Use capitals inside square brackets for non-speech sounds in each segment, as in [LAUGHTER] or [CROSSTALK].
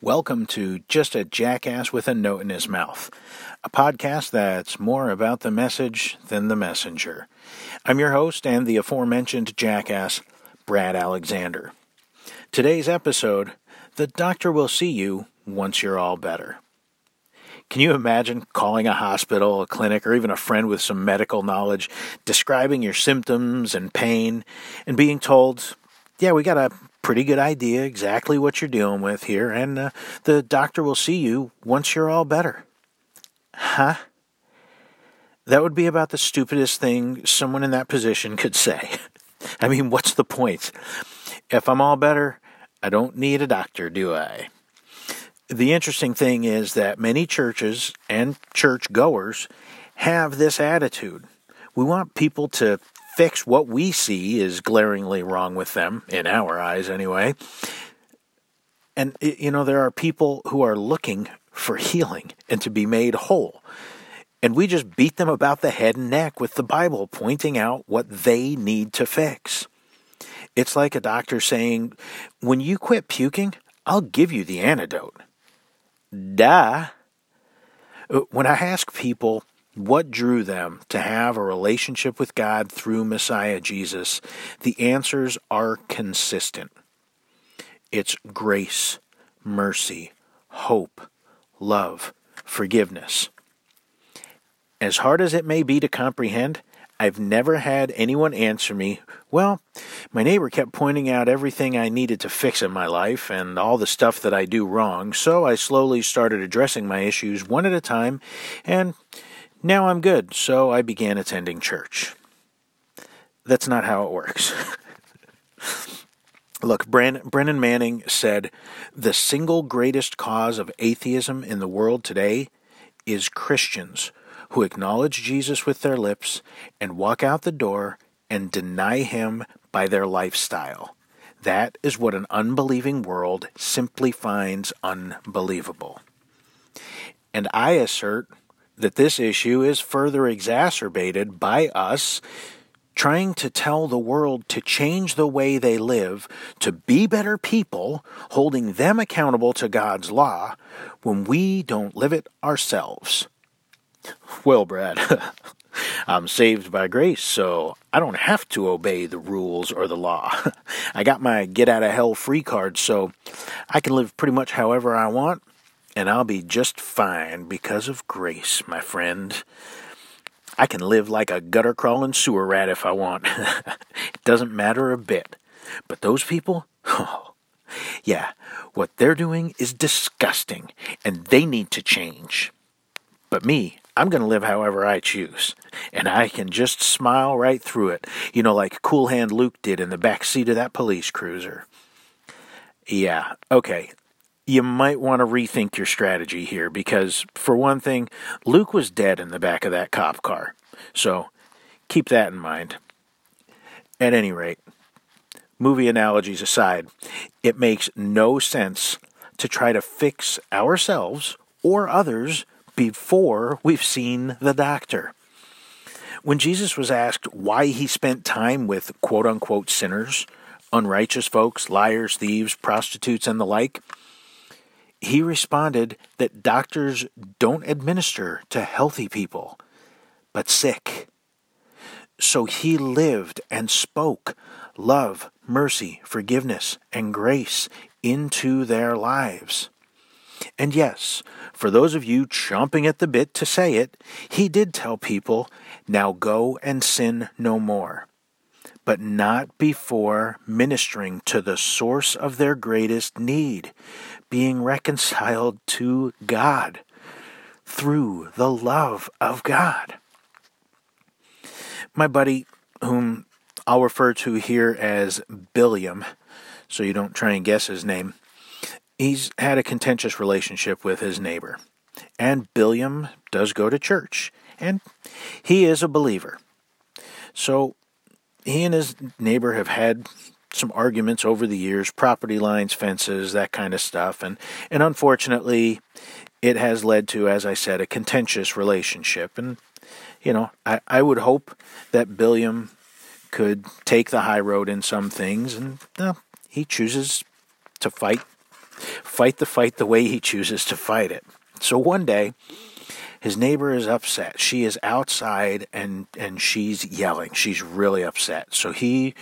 Welcome to Just a Jackass with a Note in His Mouth, a podcast that's more about the message than the messenger. I'm your host and the aforementioned jackass, Brad Alexander. Today's episode The Doctor Will See You Once You're All Better. Can you imagine calling a hospital, a clinic, or even a friend with some medical knowledge, describing your symptoms and pain, and being told, yeah, we got a pretty good idea exactly what you're dealing with here, and uh, the doctor will see you once you're all better. Huh? That would be about the stupidest thing someone in that position could say. [LAUGHS] I mean, what's the point? If I'm all better, I don't need a doctor, do I? The interesting thing is that many churches and church goers have this attitude. We want people to fix what we see is glaringly wrong with them, in our eyes anyway. And, you know, there are people who are looking for healing and to be made whole. And we just beat them about the head and neck with the Bible, pointing out what they need to fix. It's like a doctor saying, When you quit puking, I'll give you the antidote. Duh. Uh, when I ask people, what drew them to have a relationship with God through Messiah Jesus? The answers are consistent. It's grace, mercy, hope, love, forgiveness. As hard as it may be to comprehend, I've never had anyone answer me, well, my neighbor kept pointing out everything I needed to fix in my life and all the stuff that I do wrong, so I slowly started addressing my issues one at a time, and now I'm good, so I began attending church. That's not how it works. [LAUGHS] Look, Brennan Manning said the single greatest cause of atheism in the world today is Christians who acknowledge Jesus with their lips and walk out the door and deny him by their lifestyle. That is what an unbelieving world simply finds unbelievable. And I assert that this issue is further exacerbated by us trying to tell the world to change the way they live, to be better people, holding them accountable to God's law when we don't live it ourselves. Well, Brad, [LAUGHS] I'm saved by grace, so I don't have to obey the rules or the law. [LAUGHS] I got my get out of hell free card, so I can live pretty much however I want and I'll be just fine because of grace, my friend. I can live like a gutter crawling sewer rat if I want. [LAUGHS] it doesn't matter a bit. But those people, [LAUGHS] oh, yeah, what they're doing is disgusting, and they need to change. But me, I'm going to live however I choose, and I can just smile right through it, you know, like Cool Hand Luke did in the back seat of that police cruiser. Yeah, okay, you might want to rethink your strategy here because, for one thing, Luke was dead in the back of that cop car. So keep that in mind. At any rate, movie analogies aside, it makes no sense to try to fix ourselves or others before we've seen the doctor. When Jesus was asked why he spent time with quote unquote sinners, unrighteous folks, liars, thieves, prostitutes, and the like, he responded that doctors don't administer to healthy people, but sick. So he lived and spoke love, mercy, forgiveness, and grace into their lives. And yes, for those of you chomping at the bit to say it, he did tell people, now go and sin no more. But not before ministering to the source of their greatest need, being reconciled to God through the love of God. My buddy, whom I'll refer to here as Billiam, so you don't try and guess his name, he's had a contentious relationship with his neighbor. And Billiam does go to church, and he is a believer. So he and his neighbor have had some arguments over the years, property lines, fences, that kind of stuff, and and unfortunately, it has led to, as I said, a contentious relationship. And you know, I I would hope that Billiam could take the high road in some things, and he chooses to fight fight the fight the way he chooses to fight it. So one day, his neighbor is upset. She is outside and and she's yelling. She's really upset. So he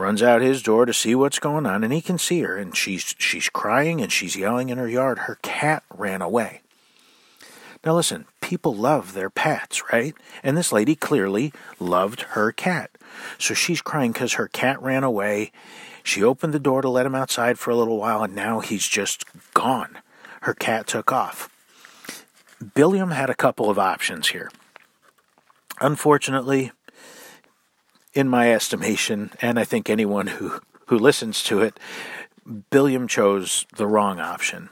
runs out his door to see what's going on and he can see her and she's she's crying and she's yelling in her yard. Her cat ran away. Now listen, people love their pets, right? And this lady clearly loved her cat. So she's crying because her cat ran away. She opened the door to let him outside for a little while, and now he's just gone. Her cat took off. Billiam had a couple of options here. Unfortunately, in my estimation, and I think anyone who, who listens to it, Billiam chose the wrong option.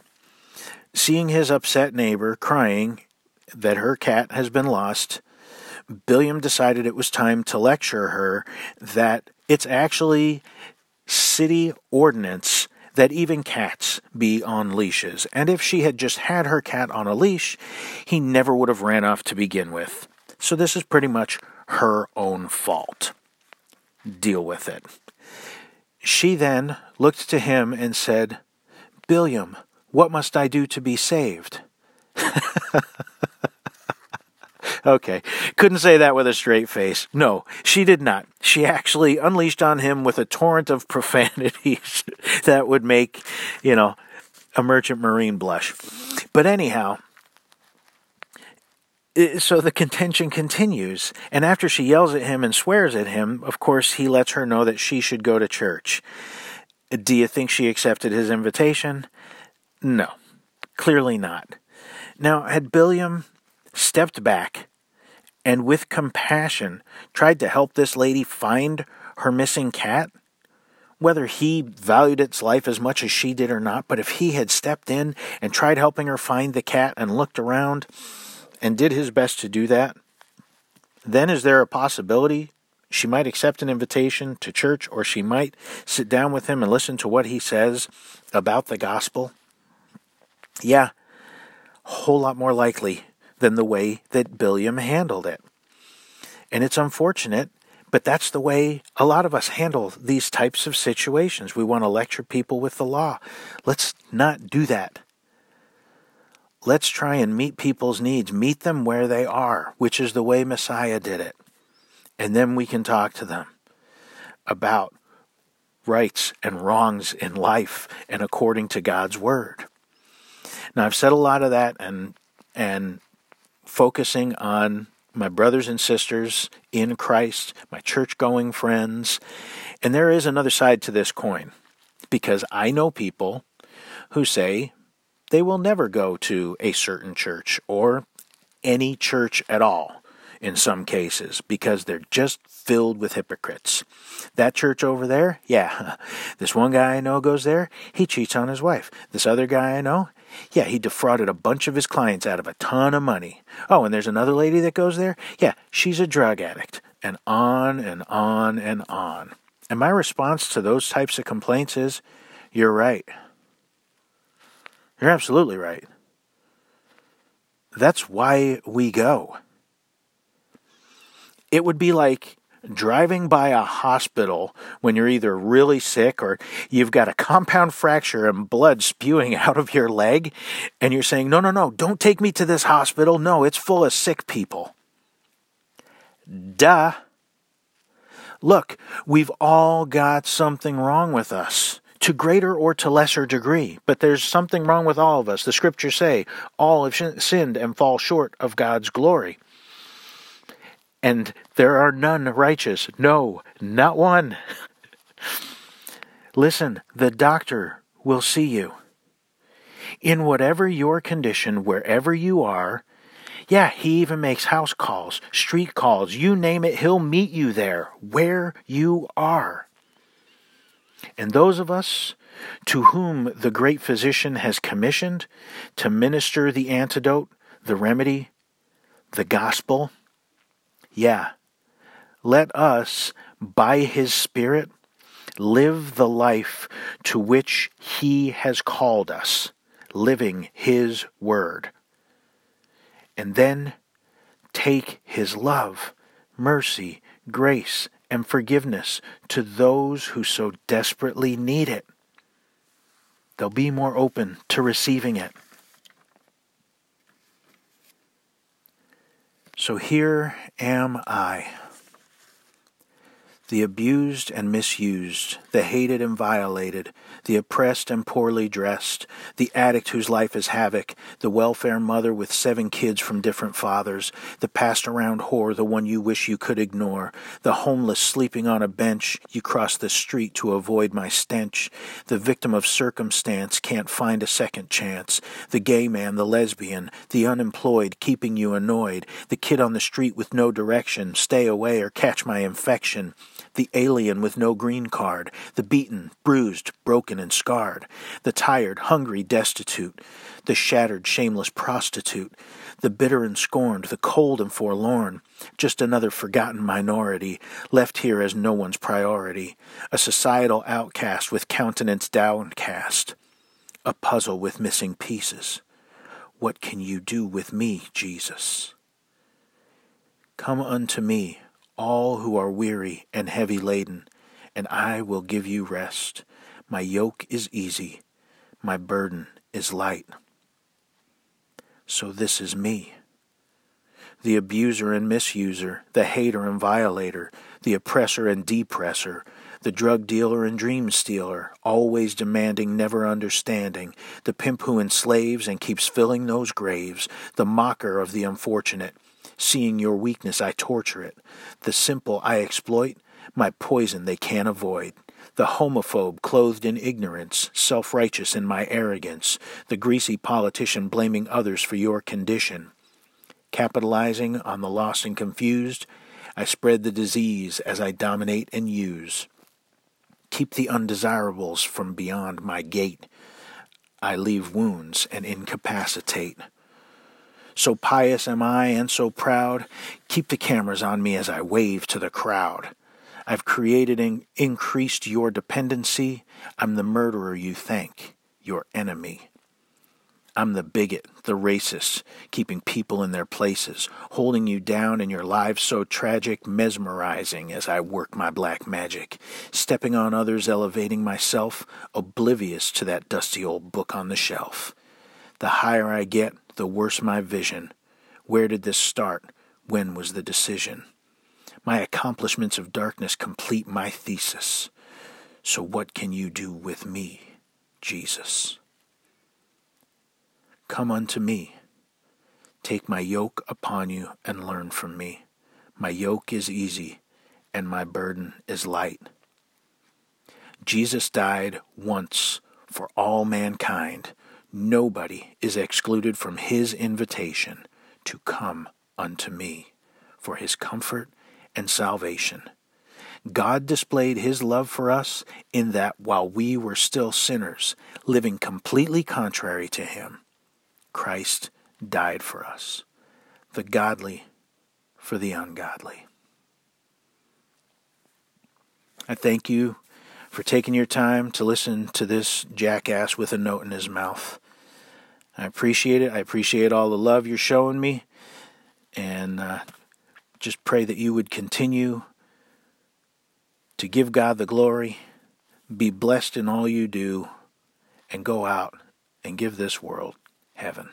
Seeing his upset neighbor crying that her cat has been lost, Billiam decided it was time to lecture her that it's actually city ordinance that even cats be on leashes. And if she had just had her cat on a leash, he never would have ran off to begin with. So this is pretty much her own fault. Deal with it. She then looked to him and said, Billiam, what must I do to be saved? [LAUGHS] okay, couldn't say that with a straight face. No, she did not. She actually unleashed on him with a torrent of [LAUGHS] profanities that would make, you know, a merchant marine blush. But anyhow, so the contention continues. And after she yells at him and swears at him, of course, he lets her know that she should go to church. Do you think she accepted his invitation? No, clearly not. Now, had Billiam stepped back and with compassion tried to help this lady find her missing cat, whether he valued its life as much as she did or not, but if he had stepped in and tried helping her find the cat and looked around and did his best to do that, then is there a possibility she might accept an invitation to church or she might sit down with him and listen to what he says about the gospel? Yeah, a whole lot more likely than the way that Billiam handled it. And it's unfortunate, but that's the way a lot of us handle these types of situations. We want to lecture people with the law. Let's not do that. Let's try and meet people's needs, meet them where they are, which is the way Messiah did it. And then we can talk to them about rights and wrongs in life and according to God's word. Now I've said a lot of that and and focusing on my brothers and sisters in Christ, my church going friends. And there is another side to this coin because I know people who say they will never go to a certain church or any church at all in some cases because they're just filled with hypocrites. That church over there, yeah, [LAUGHS] this one guy I know goes there, he cheats on his wife. This other guy I know, yeah, he defrauded a bunch of his clients out of a ton of money. Oh, and there's another lady that goes there, yeah, she's a drug addict. And on and on and on. And my response to those types of complaints is, you're right. You're absolutely right. That's why we go. It would be like driving by a hospital when you're either really sick or you've got a compound fracture and blood spewing [LAUGHS] out of your leg, and you're saying, No, no, no, don't take me to this hospital. No, it's full of sick people. Duh. Look, we've all got something wrong with us to greater or to lesser degree, but there's something wrong with all of us. The scriptures say all have sinned and fall short of God's glory and there are none righteous. No, not one. [LAUGHS] Listen, the doctor will see you. In whatever your condition, wherever you are, yeah, he even makes house calls, street calls, you name it, he'll meet you there, where you are. And those of us to whom the great physician has commissioned to minister the antidote, the remedy, the gospel, yeah. Let us, by His Spirit, live the life to which He has called us, living His Word. And then take His love, mercy, grace, and forgiveness to those who so desperately need it. they'll be more open to receiving it. So here am I the abused and misused, the hated and violated, the oppressed and poorly dressed, the addict whose life is havoc, the welfare mother with seven kids from different fathers, the passed around whore, the one you wish you could ignore, the homeless sleeping on a bench you cross the street to avoid my stench, the victim of circumstance can't find a second chance, the gay man, the lesbian, the unemployed keeping you annoyed, the kid on the street with no direction, stay away or catch my infection the alien with no green card, the beaten, bruised, broken, and scarred, the tired, hungry, destitute, the shattered, shameless prostitute, the bitter and scorned, the cold and forlorn, just another forgotten minority, left here as no one's priority, a societal outcast with countenance downcast, a puzzle with missing pieces. What can you do with me, Jesus? Come unto me, all who are weary and heavy laden, and I will give you rest. My yoke is easy, my burden is light. So this is me. The abuser and misuser, the hater and violator, the oppressor and depressor, the drug dealer and dream stealer, always demanding, never understanding, the pimp who enslaves and keeps filling those graves, the mocker of the unfortunate, Seeing your weakness, I torture it. The simple I exploit, my poison they can't avoid. The homophobe clothed in ignorance, self righteous in my arrogance, the greasy politician blaming others for your condition. Capitalizing on the lost and confused, I spread the disease as I dominate and use. Keep the undesirables from beyond my gate. I leave wounds and incapacitate. So pious am I and so proud. Keep the cameras on me as I wave to the crowd. I've created and increased your dependency. I'm the murderer you think, your enemy. I'm the bigot, the racist, keeping people in their places, holding you down in your lives so tragic, mesmerizing as I work my black magic, stepping on others, elevating myself, oblivious to that dusty old book on the shelf. The higher I get, the worse my vision. Where did this start? When was the decision? My accomplishments of darkness complete my thesis. So what can you do with me, Jesus? Come unto me. Take my yoke upon you and learn from me. My yoke is easy and my burden is light. Jesus died once for all mankind Nobody is excluded from his invitation to come unto me for his comfort and salvation. God displayed his love for us in that while we were still sinners, living completely contrary to him, Christ died for us, the godly for the ungodly. I thank you for taking your time to listen to this jackass with a note in his mouth. I appreciate it. I appreciate all the love you're showing me. And uh, just pray that you would continue to give God the glory, be blessed in all you do, and go out and give this world heaven.